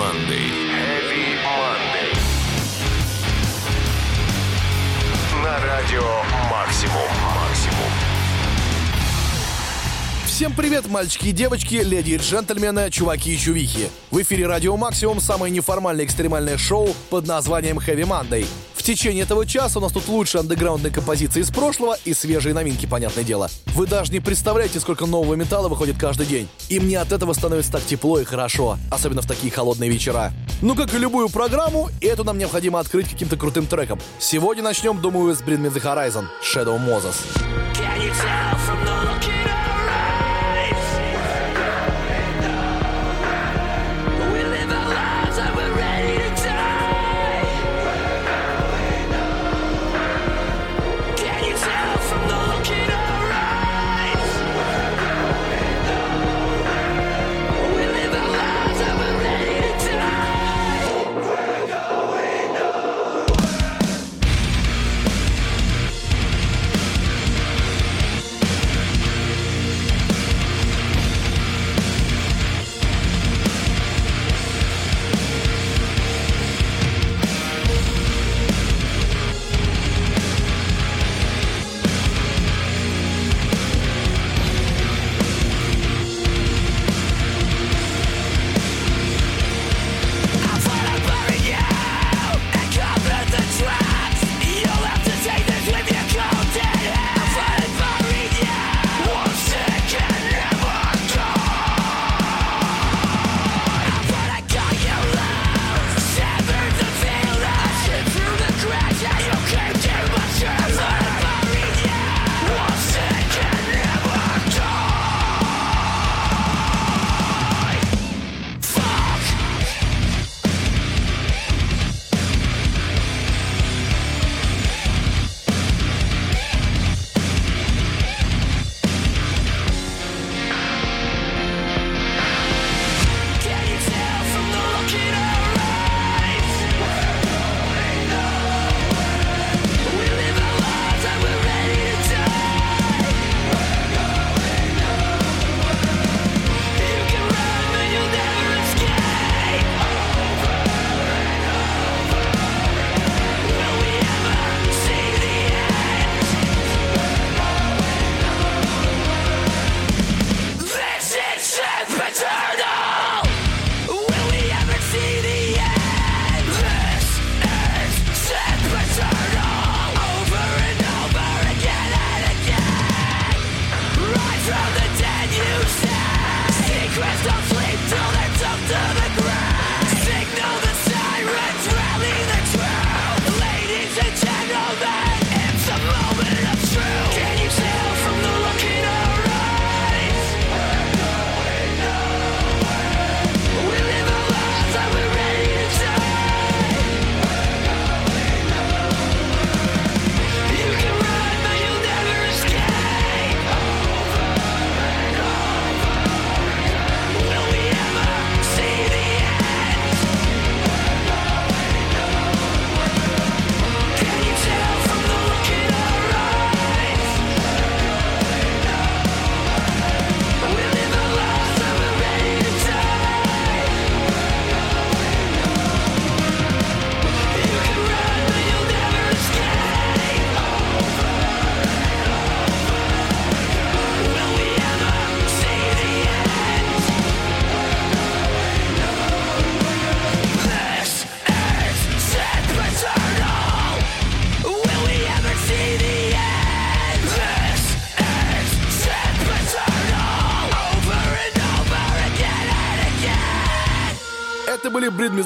Monday. Heavy Monday. На радио «Максимум». «Максимум». Всем привет, мальчики и девочки, леди и джентльмены, чуваки и чувихи. В эфире Радио Максимум самое неформальное экстремальное шоу под названием Heavy Monday. Течение этого часа у нас тут лучшие андеграундные композиции из прошлого и свежие новинки, понятное дело. Вы даже не представляете, сколько нового металла выходит каждый день. И мне от этого становится так тепло и хорошо, особенно в такие холодные вечера. Ну, как и любую программу, эту нам необходимо открыть каким-то крутым треком. Сегодня начнем, думаю, с Bring Me The Horizon, Shadow Moses. Can you tell from the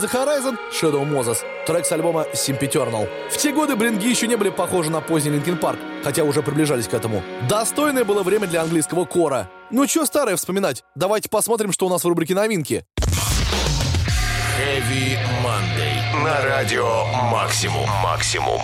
The Horizon, Shadow Moses, трек с альбома Sempiternal. В те годы бринги еще не были похожи на поздний Линkin Парк, хотя уже приближались к этому. Достойное было время для английского кора. Ну чё старое вспоминать? Давайте посмотрим, что у нас в рубрике новинки. Heavy Monday. На радио «Максимум». «Максимум».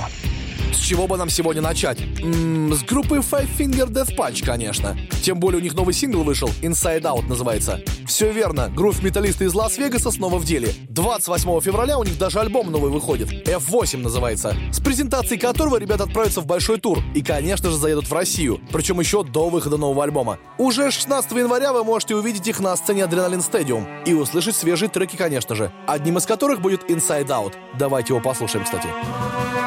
С чего бы нам сегодня начать? М -м, с группы Five Finger Death Punch, конечно. Тем более у них новый сингл вышел, Inside Out называется. Все верно, грув металлисты из Лас-Вегаса снова в деле. 28 февраля у них даже альбом новый выходит, F8 называется, с презентацией которого ребята отправятся в большой тур и, конечно же, заедут в Россию, причем еще до выхода нового альбома. Уже 16 января вы можете увидеть их на сцене Адреналин Стадиум и услышать свежие треки, конечно же, одним из которых будет Inside Out. Давайте его послушаем, кстати. Кстати.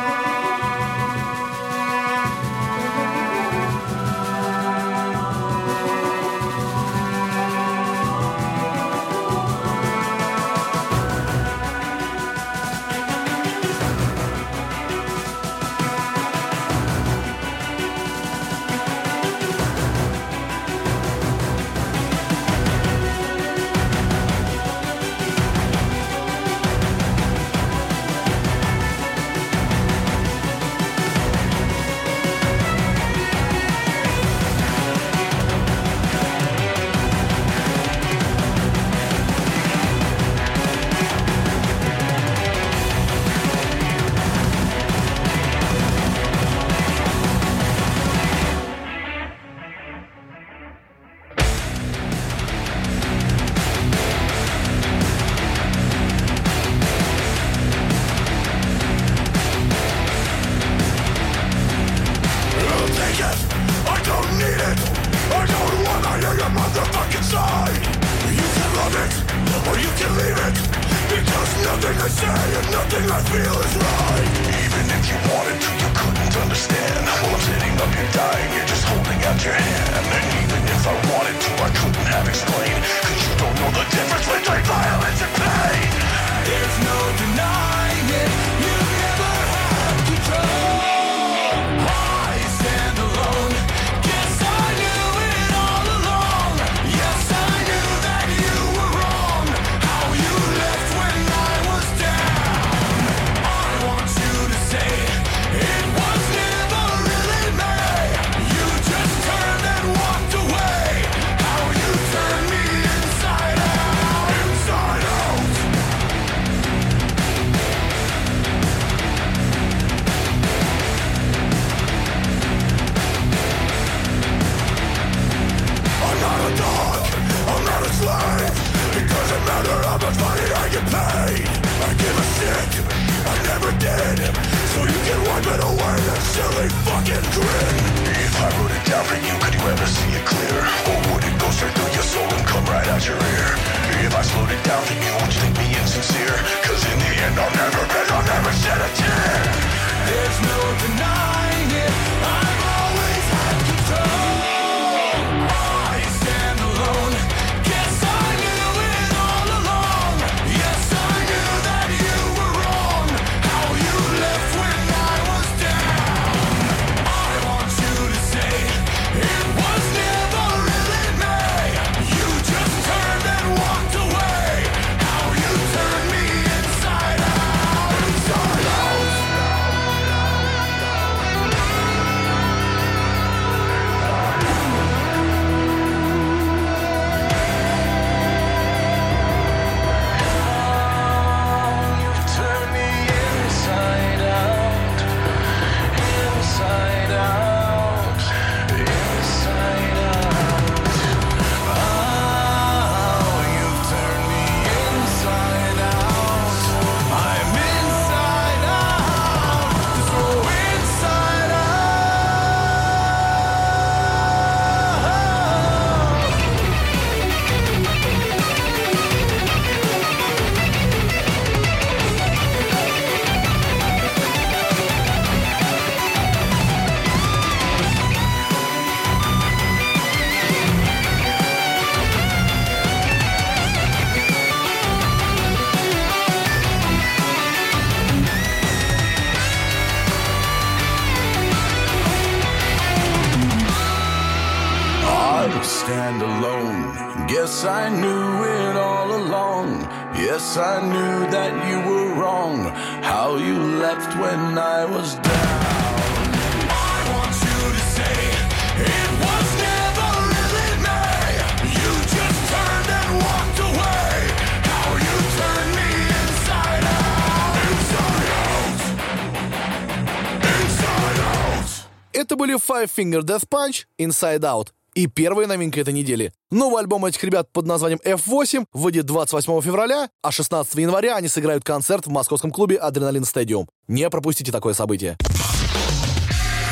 Five Finger Death Punch, Inside Out. И первая новинка этой недели. Новый альбом этих ребят под названием F8 выйдет 28 февраля, а 16 января они сыграют концерт в московском клубе Адреналин Стадиум. Не пропустите такое событие.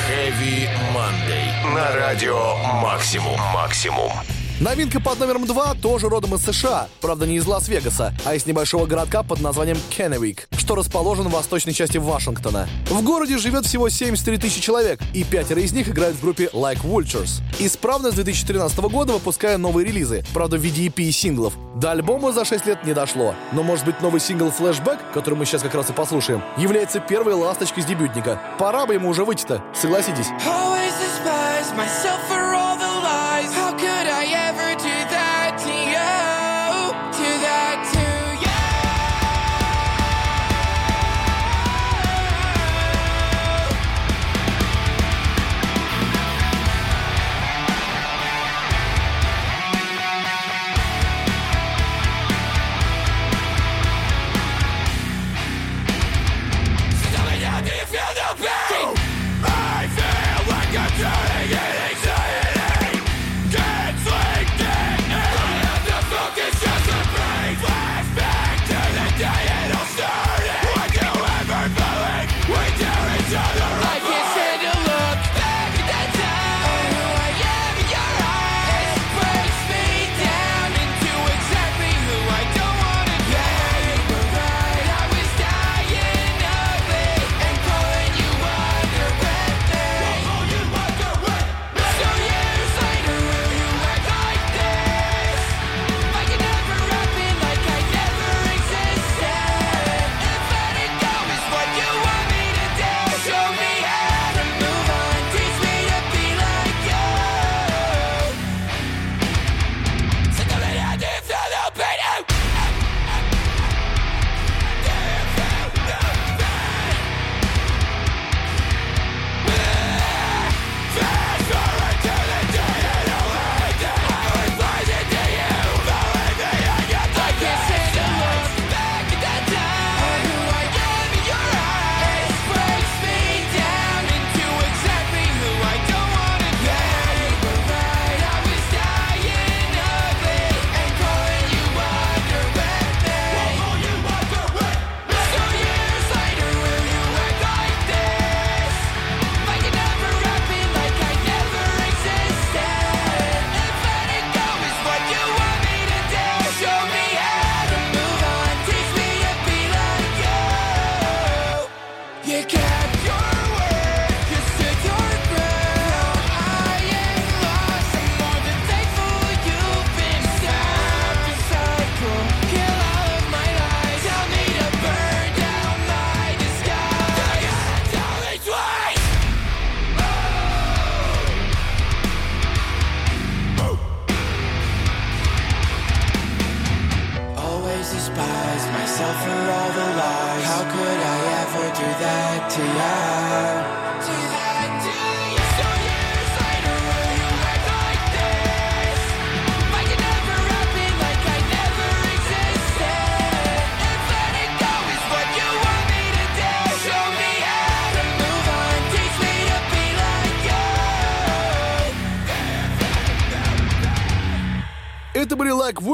Heavy Monday. На радио Максимум. Максимум. Новинка под номером 2 тоже родом из США, правда не из Лас-Вегаса, а из небольшого городка под названием Кенневик, что расположен в восточной части Вашингтона. В городе живет всего 73 тысячи человек, и пятеро из них играют в группе Like Vultures. Исправно с 2013 года выпуская новые релизы, правда в виде EP и синглов. До альбома за 6 лет не дошло, но может быть новый сингл Flashback, который мы сейчас как раз и послушаем, является первой ласточкой с дебютника. Пора бы ему уже выйти-то, согласитесь.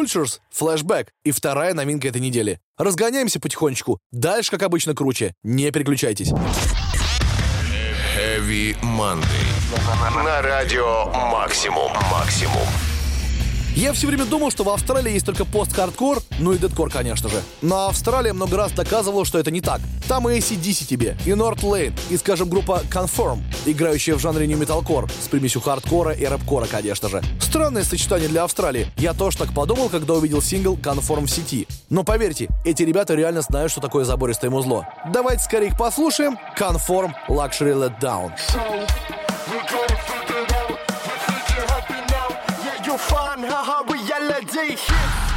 Vultures, Flashback и вторая новинка этой недели. Разгоняемся потихонечку. Дальше, как обычно, круче. Не переключайтесь. Heavy Monday. На радио Максимум. Максимум. Я все время думал, что в Австралии есть только пост-хардкор, ну и дедкор, конечно же. Но Австралия много раз доказывала, что это не так. Там и ACDC тебе, и North Lane, и, скажем, группа Conform, играющая в жанре нью металкор с примесью хардкора и рэпкора, конечно же. Странное сочетание для Австралии. Я тоже так подумал, когда увидел сингл Conform в сети. Но поверьте, эти ребята реально знают, что такое забористое музло. Давайте скорее их послушаем. Conform Luxury Let Down. shit.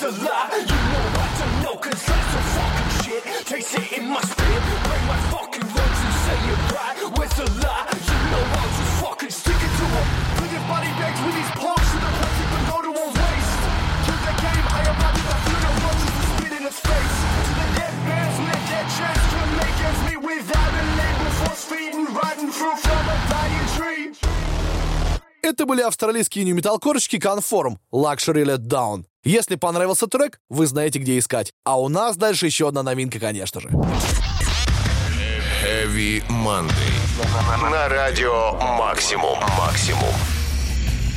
with the lie. You know I don't know, cause that's some fucking shit. Taste it in my spit. Break my fucking lungs and say it right with the lie. You know I'll just fucking stick it to 'em. Bring your body bags with these punks to the plastic but go to a waste. Kill the game, I am to feel the roaches to spit in his face. To the dead bands with a dead chance to make ends meet without a label. Force feeding, riding through from a dying tree. Это были австралийские нью-металкорщики Conform, Luxury Let Down. Если понравился трек, вы знаете, где искать. А у нас дальше еще одна новинка, конечно же. Heavy Monday. На радио Максимум. Максимум.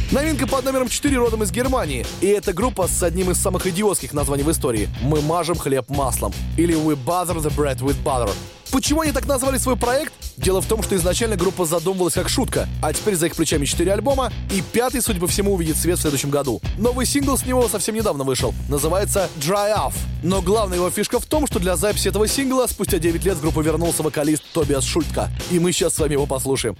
Новинка под номером 4 родом из Германии. И это группа с одним из самых идиотских названий в истории. «Мы мажем хлеб маслом» или «We butter the bread with butter». Почему они так назвали свой проект? Дело в том, что изначально группа задумывалась как шутка, а теперь за их плечами 4 альбома, и пятый, судя по всему, увидит свет в следующем году. Новый сингл с него совсем недавно вышел. Называется «Dry Off». Но главная его фишка в том, что для записи этого сингла спустя 9 лет с группы вернулся вокалист Тобиас Шультка. И мы сейчас с вами его послушаем.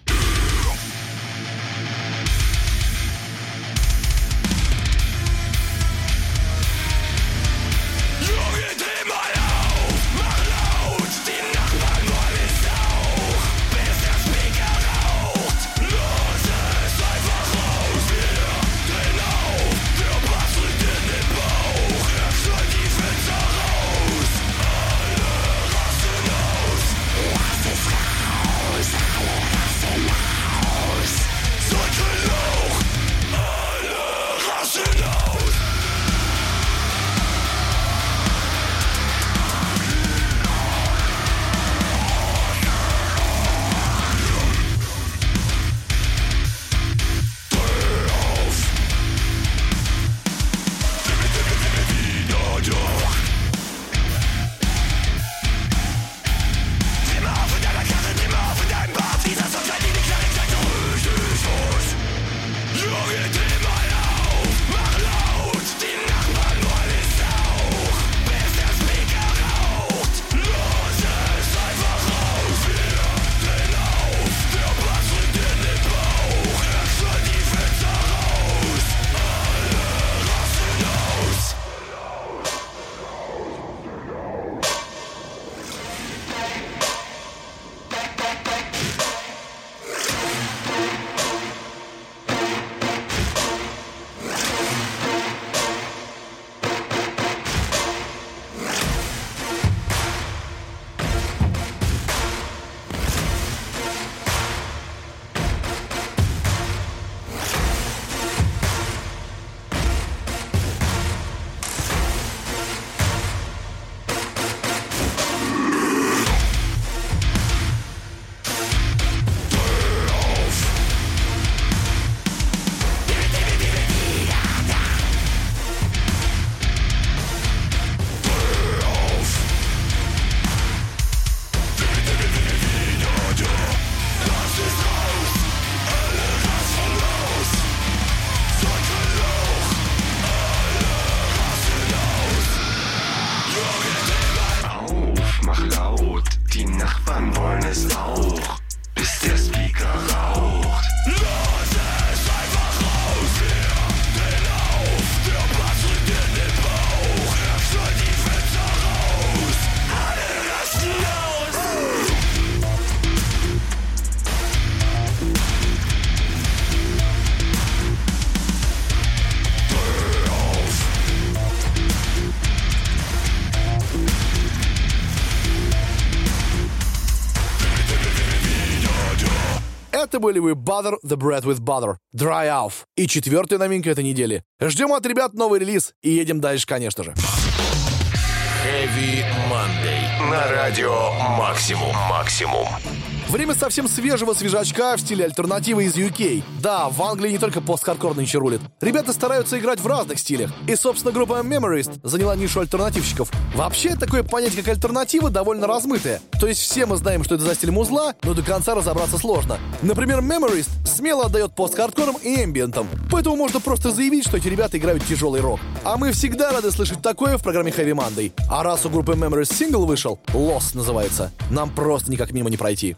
Это были вы Butter the Bread with Butter, Dry Off. И четвертая новинка этой недели. Ждем от ребят новый релиз и едем дальше, конечно же. Heavy Monday. На радио Максимум. Максимум. Время совсем свежего свежачка в стиле альтернативы из UK. Да, в Англии не только пост-хардкор нынче рулит. Ребята стараются играть в разных стилях. И, собственно, группа Memorist заняла нишу альтернативщиков. Вообще, такое понятие, как альтернатива, довольно размытое. То есть все мы знаем, что это за стиль музла, но до конца разобраться сложно. Например, Memorist смело отдает пост-хардкором и эмбиентом. Поэтому можно просто заявить, что эти ребята играют тяжелый рок. А мы всегда рады слышать такое в программе Heavy Monday. А раз у группы Memorist сингл вышел, Lost называется, нам просто никак мимо не пройти.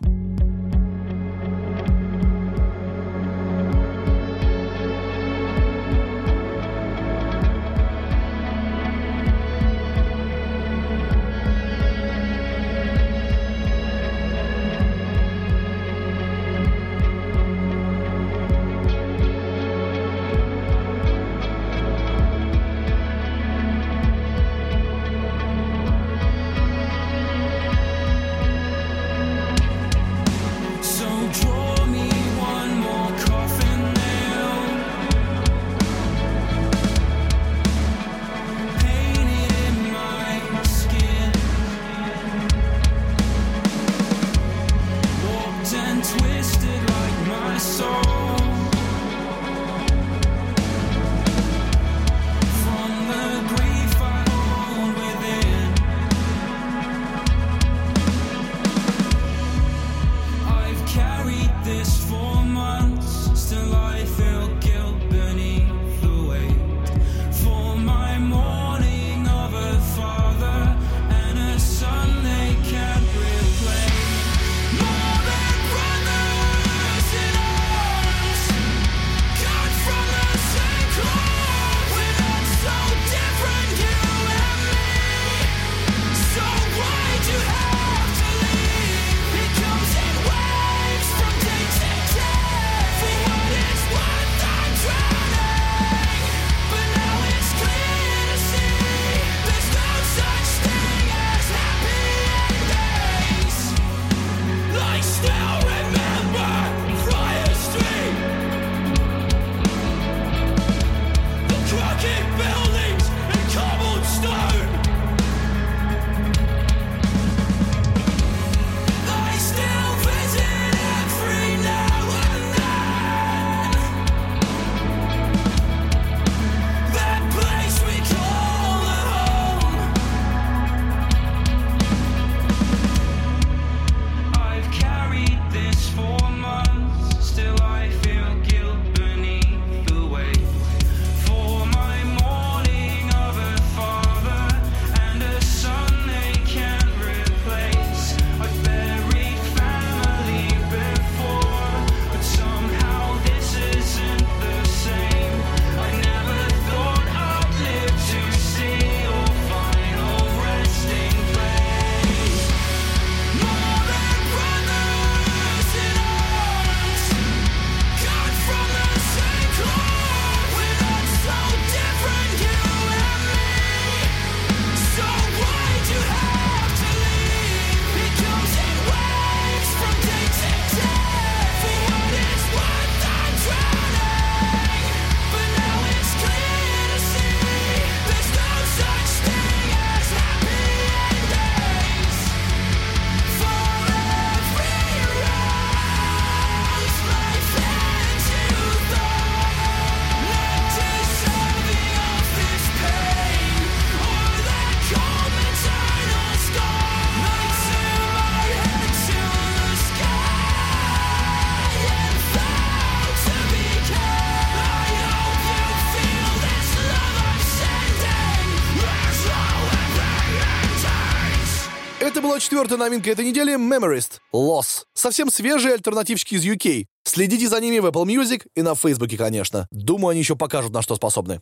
Четвертая новинка этой недели Memorist Loss. Совсем свежие альтернативщики из UK. Следите за ними в Apple Music и на Фейсбуке, конечно. Думаю, они еще покажут, на что способны.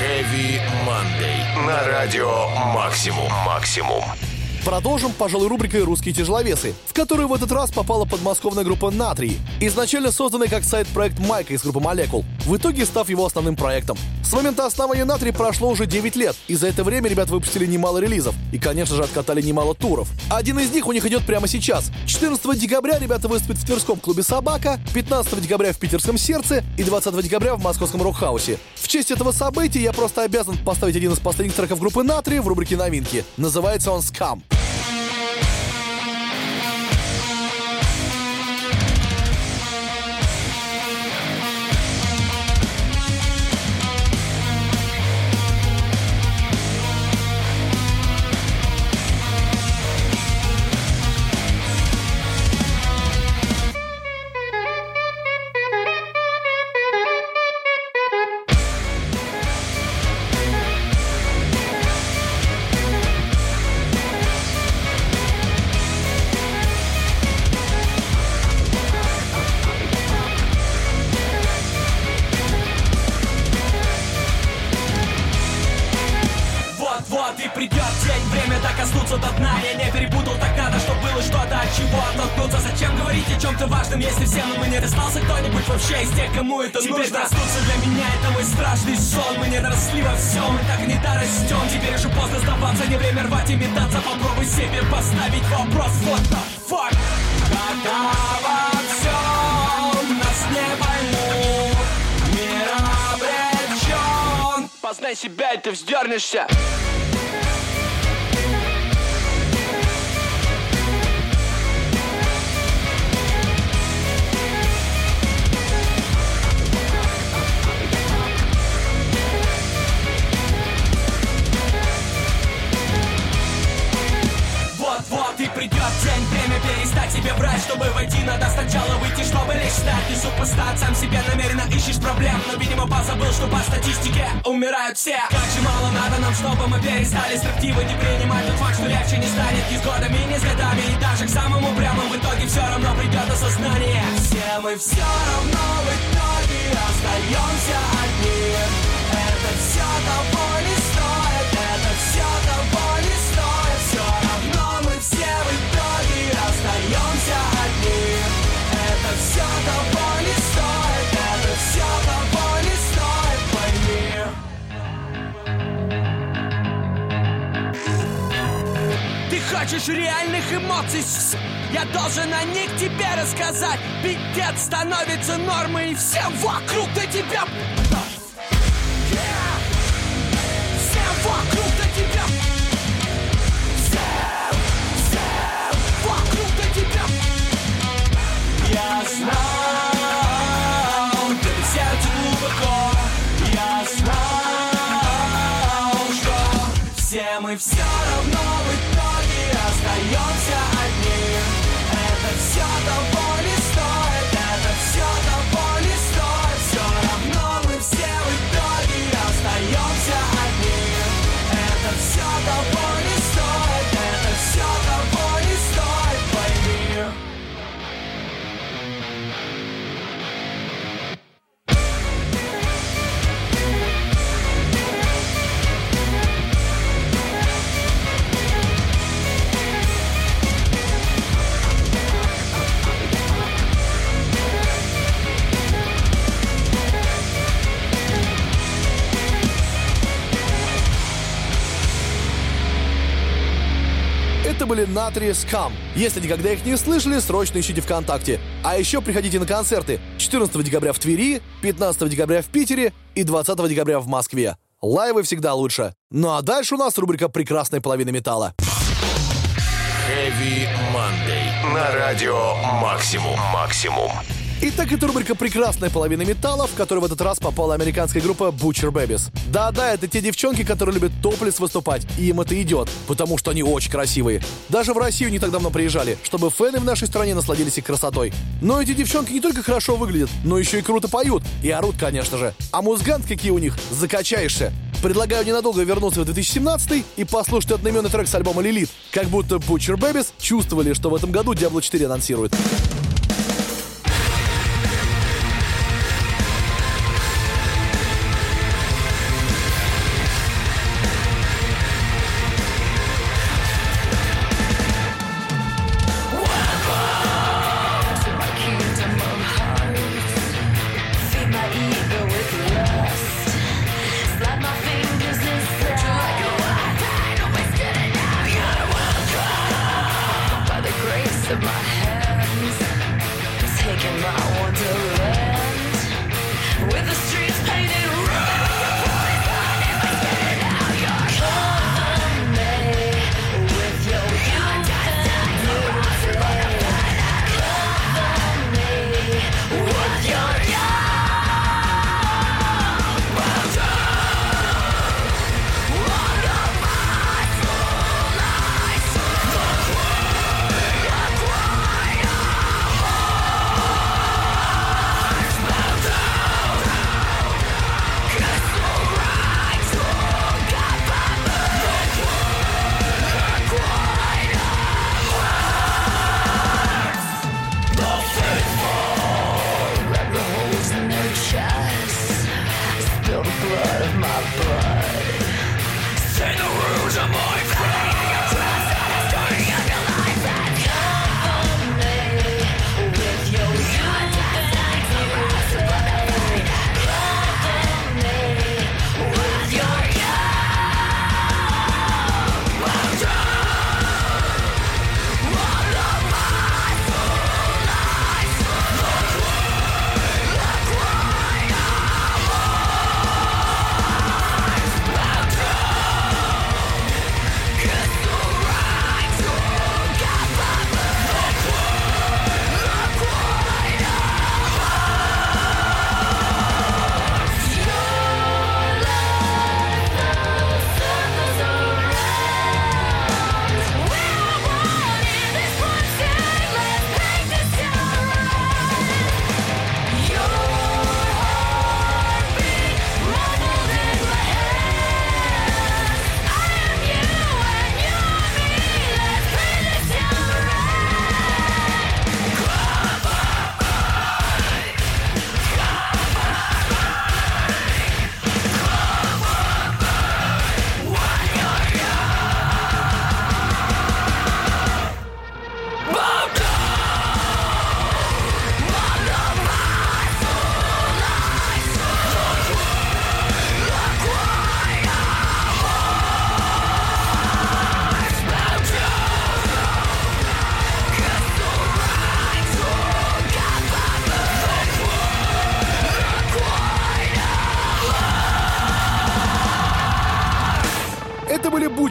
Heavy Monday. На радио Максимум. Максимум. Продолжим, пожалуй, рубрикой «Русские тяжеловесы», в которую в этот раз попала подмосковная группа «Натрий», изначально созданный как сайт-проект Майка из группы «Молекул», в итоге став его основным проектом. С момента основания «Натрий» прошло уже 9 лет, и за это время ребят выпустили немало релизов и, конечно же, откатали немало туров. Один из них у них идет прямо сейчас. 14 декабря ребята выступят в Тверском клубе «Собака», 15 декабря в Питерском «Сердце» и 20 декабря в Московском «Рокхаусе». В честь этого события я просто обязан поставить один из последних треков группы «Натрий» в рубрике «Новинки». Называется он «Скам». The fuck Когда во всем нас не поймут. Мир обречен Познай себя, и ты вздернешься себе врать Чтобы войти, надо сначала выйти, чтобы лишь стать Не супостат, сам себе намеренно ищешь проблем. Но, видимо, позабыл, что по статистике умирают все. Как же мало надо нам, чтобы мы перестали строптиво не принимать Тот факт, что легче не станет. Ни с годами, ни с годами И даже к самому прямому в итоге все равно придет осознание. Все мы все равно в итоге остаемся одни. Это все того хочешь реальных эмоций? Я должен о них тебе рассказать Пиздец становится нормой и все вокруг до тебя. Все вокруг до тебя Все, все вокруг до тебя Я знал, ты сердце глубоко Я знал, что все мы все Натрия Скам. Если никогда их не слышали, срочно ищите ВКонтакте. А еще приходите на концерты 14 декабря в Твери, 15 декабря в Питере и 20 декабря в Москве. Лайвы всегда лучше. Ну а дальше у нас рубрика «Прекрасная половина металла». Heavy Monday. На радио Максимум. Максимум. Итак, это рубрика «Прекрасная половина металла», в которую в этот раз попала американская группа Butcher Babies. Да-да, это те девчонки, которые любят топлес выступать, и им это идет, потому что они очень красивые. Даже в Россию не так давно приезжали, чтобы фэны в нашей стране насладились их красотой. Но эти девчонки не только хорошо выглядят, но еще и круто поют, и орут, конечно же. А музгант какие у них, закачаешься. Предлагаю ненадолго вернуться в 2017 и послушать одноименный трек с альбома «Лилит». Как будто Butcher Babies чувствовали, что в этом году Diablo 4 анонсирует.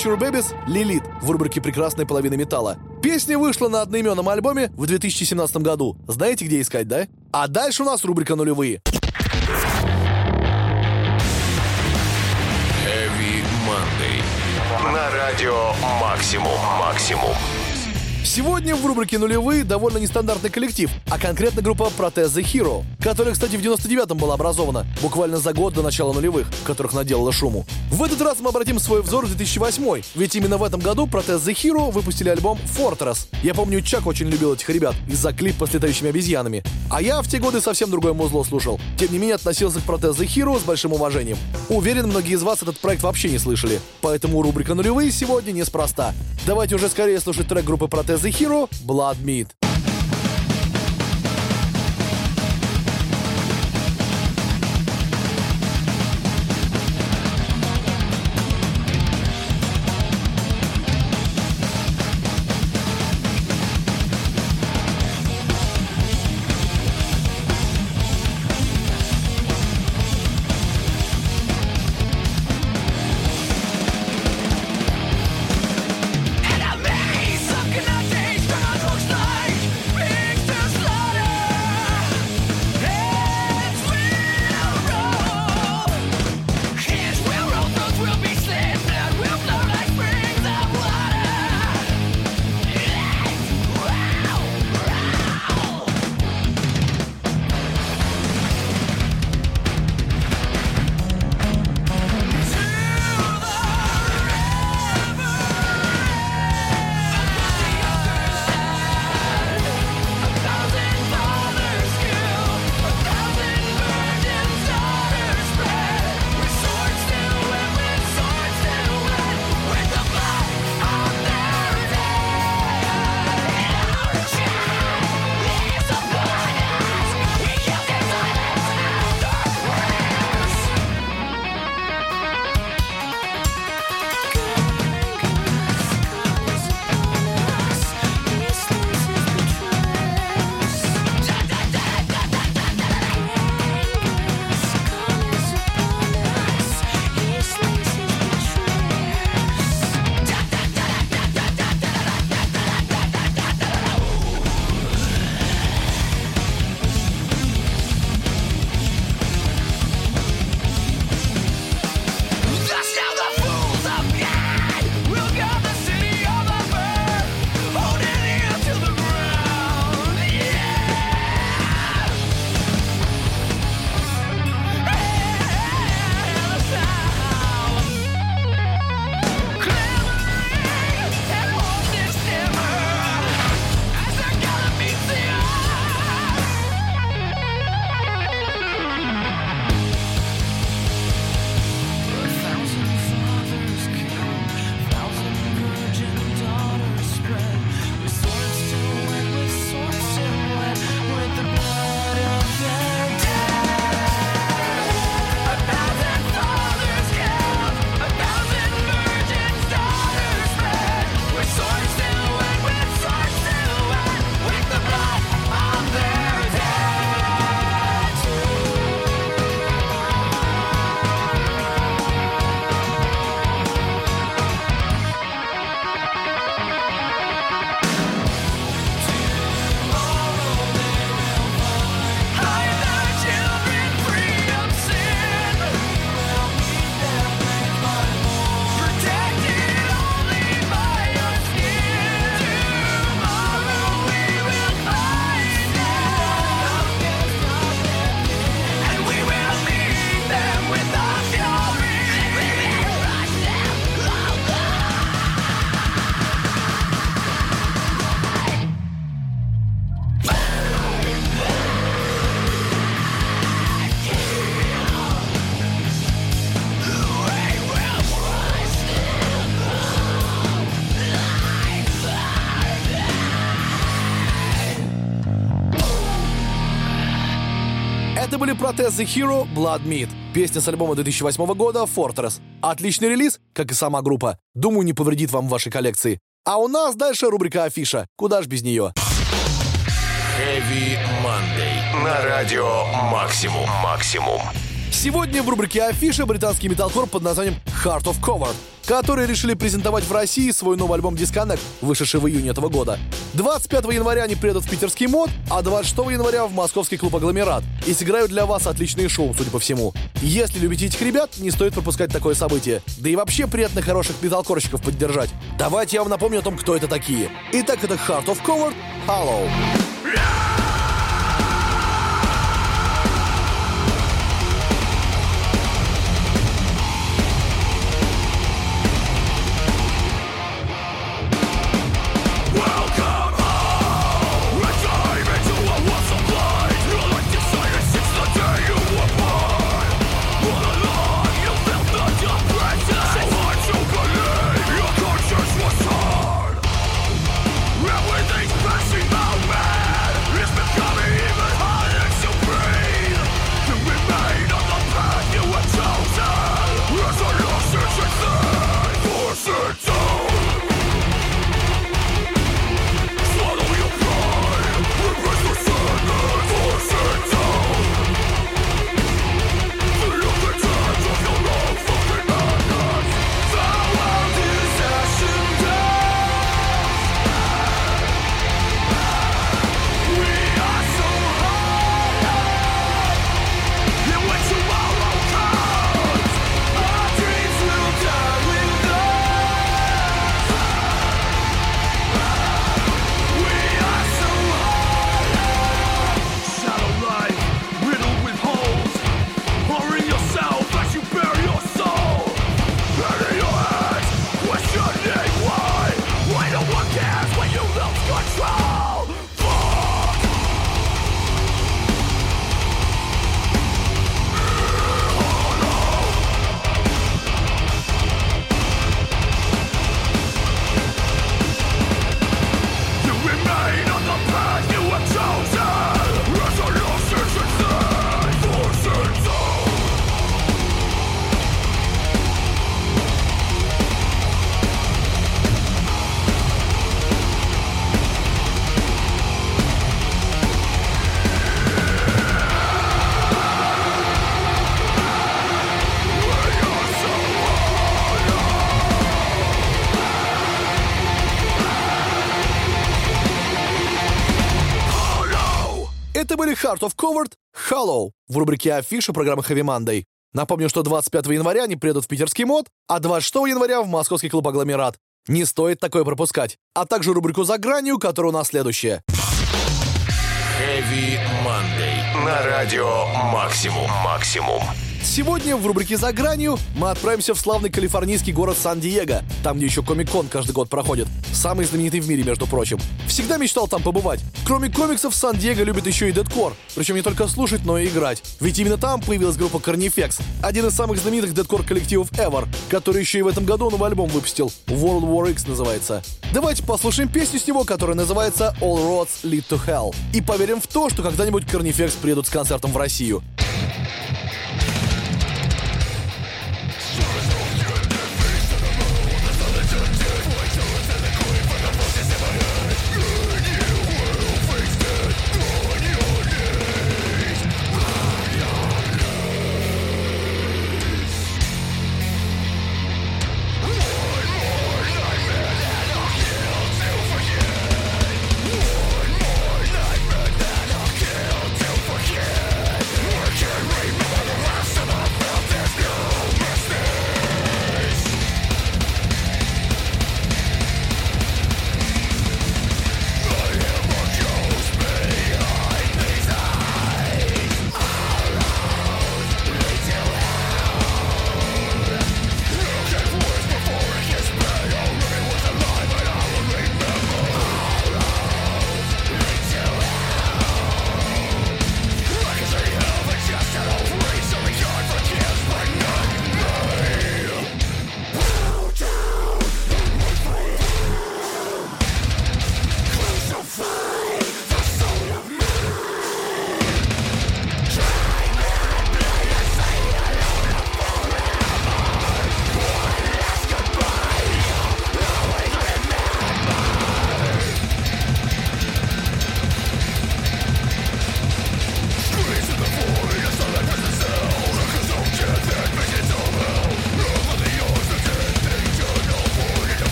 Butcher Babies «Лилит» в рубрике «Прекрасная половина металла». Песня вышла на одноименном альбоме в 2017 году. Знаете, где искать, да? А дальше у нас рубрика «Нулевые». Heavy Monday. На радио Максимум. Максимум. Сегодня в рубрике «Нулевые» довольно нестандартный коллектив, а конкретно группа Protest the Hero, которая, кстати, в 99-м была образована, буквально за год до начала нулевых, которых наделала шуму. В этот раз мы обратим свой взор в 2008 ведь именно в этом году Protest the Hero выпустили альбом Fortress. Я помню, Чак очень любил этих ребят из-за клипа с летающими обезьянами. А я в те годы совсем другое музло слушал. Тем не менее, относился к Protest the Hero с большим уважением. Уверен, многие из вас этот проект вообще не слышали. Поэтому рубрика «Нулевые» сегодня неспроста. Давайте уже скорее слушать трек группы Protest the Hero «Blood Meat». Protest the Hero Blood Meat. Песня с альбома 2008 года Fortress. Отличный релиз, как и сама группа. Думаю, не повредит вам в вашей коллекции. А у нас дальше рубрика Афиша. Куда ж без нее? Heavy Monday. На радио Максимум. Максимум. Сегодня в рубрике Афиша британский металкор под названием Heart of Coward, которые решили презентовать в России свой новый альбом Disconnect, вышедший в июне этого года. 25 января они приедут в питерский мод, а 26 января в московский клуб «Агломерат» и сыграют для вас отличные шоу, судя по всему. Если любите этих ребят, не стоит пропускать такое событие. Да и вообще приятно хороших металкорщиков поддержать. Давайте я вам напомню о том, кто это такие. Итак, это Heart of Coward, Hollow. Everything's Это были Heart of Coward, Hollow в рубрике Афиша программы Heavy Monday. Напомню, что 25 января они приедут в питерский мод, а 26 января в московский клуб «Агломерат». Не стоит такое пропускать. А также рубрику «За гранью», которая у нас следующая. Heavy Monday. На радио Максимум. Максимум. Сегодня в рубрике «За гранью» мы отправимся в славный калифорнийский город Сан-Диего, там, где еще Комик-кон каждый год проходит. Самый знаменитый в мире, между прочим. Всегда мечтал там побывать. Кроме комиксов, Сан-Диего любит еще и дедкор. Причем не только слушать, но и играть. Ведь именно там появилась группа Carnifex, один из самых знаменитых дедкор коллективов ever, который еще и в этом году новый альбом выпустил. World War X называется. Давайте послушаем песню с него, которая называется All Roads Lead to Hell. И поверим в то, что когда-нибудь Carnifex приедут с концертом в Россию.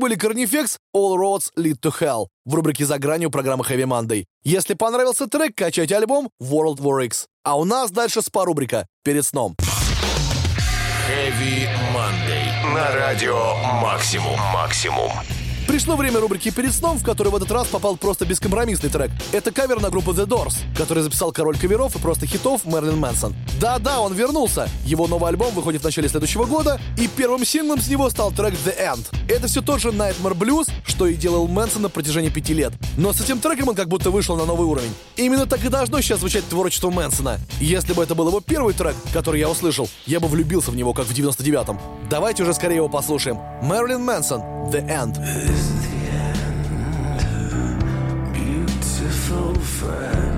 Были Carnifex All Roads Lead to Hell в рубрике «За гранью» программы Heavy Monday. Если понравился трек, качайте альбом World War X. А у нас дальше спа-рубрика «Перед сном». Heavy Monday. На радио Максимум. Максимум. Пришло время рубрики «Перед сном», в которой в этот раз попал просто бескомпромиссный трек. Это кавер на группу The Doors, который записал король каверов и просто хитов Мерлин Мэнсон. Да-да, он вернулся. Его новый альбом выходит в начале следующего года, и первым синглом с него стал трек The End. Это все тот же Nightmare Blues, что и делал Мэнсон на протяжении пяти лет. Но с этим треком он как будто вышел на новый уровень. Именно так и должно сейчас звучать творчество Мэнсона. Если бы это был его первый трек, который я услышал, я бы влюбился в него, как в 99-м. Давайте уже скорее его послушаем. Мэрилин Мэнсон, The End. is the end. Beautiful friend.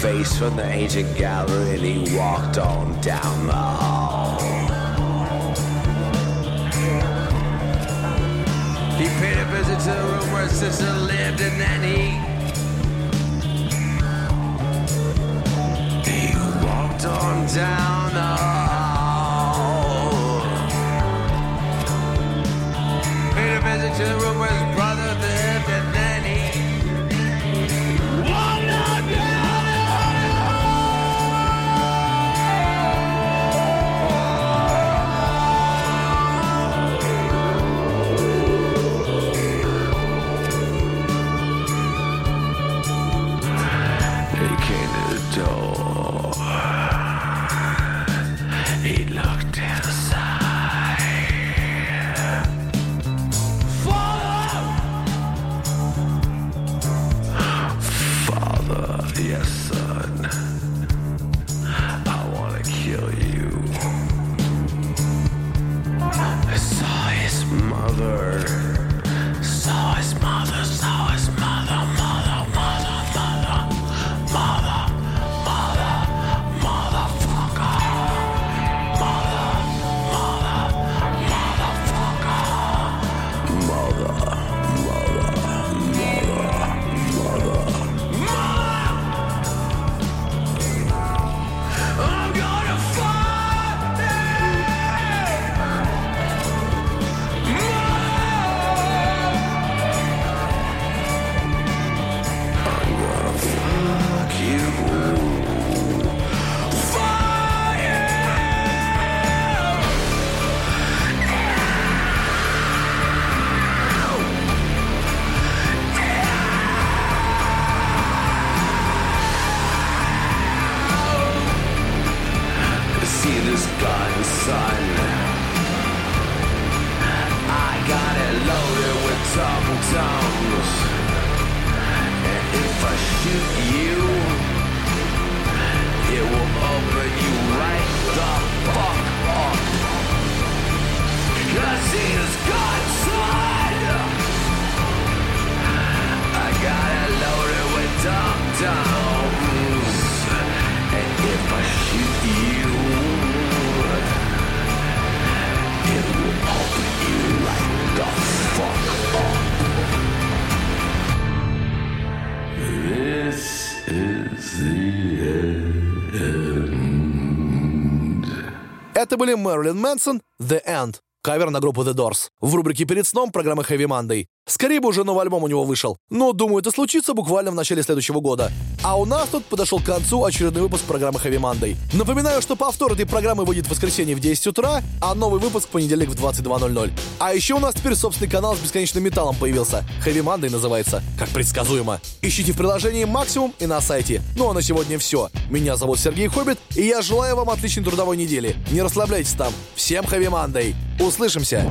Face from the ancient gallery and he walked on down the hall. He paid a visit to the room where his sister lived and then he. Были Мэрилин Мэнсон, The End, кавер на группу The Doors. В рубрике «Перед сном» программы Heavy Monday. Скорее бы уже новый альбом у него вышел. Но, думаю, это случится буквально в начале следующего года. А у нас тут подошел к концу очередной выпуск программы Heavy Monday. Напоминаю, что повтор этой программы выйдет в воскресенье в 10 утра, а новый выпуск в понедельник в 22.00. А еще у нас теперь собственный канал с бесконечным металлом появился. Heavy Monday называется, как предсказуемо. Ищите в приложении «Максимум» и на сайте. Ну а на сегодня все. Меня зовут Сергей Хоббит, и я желаю вам отличной трудовой недели. Не расслабляйтесь там. Всем Heavy Monday. Услышимся.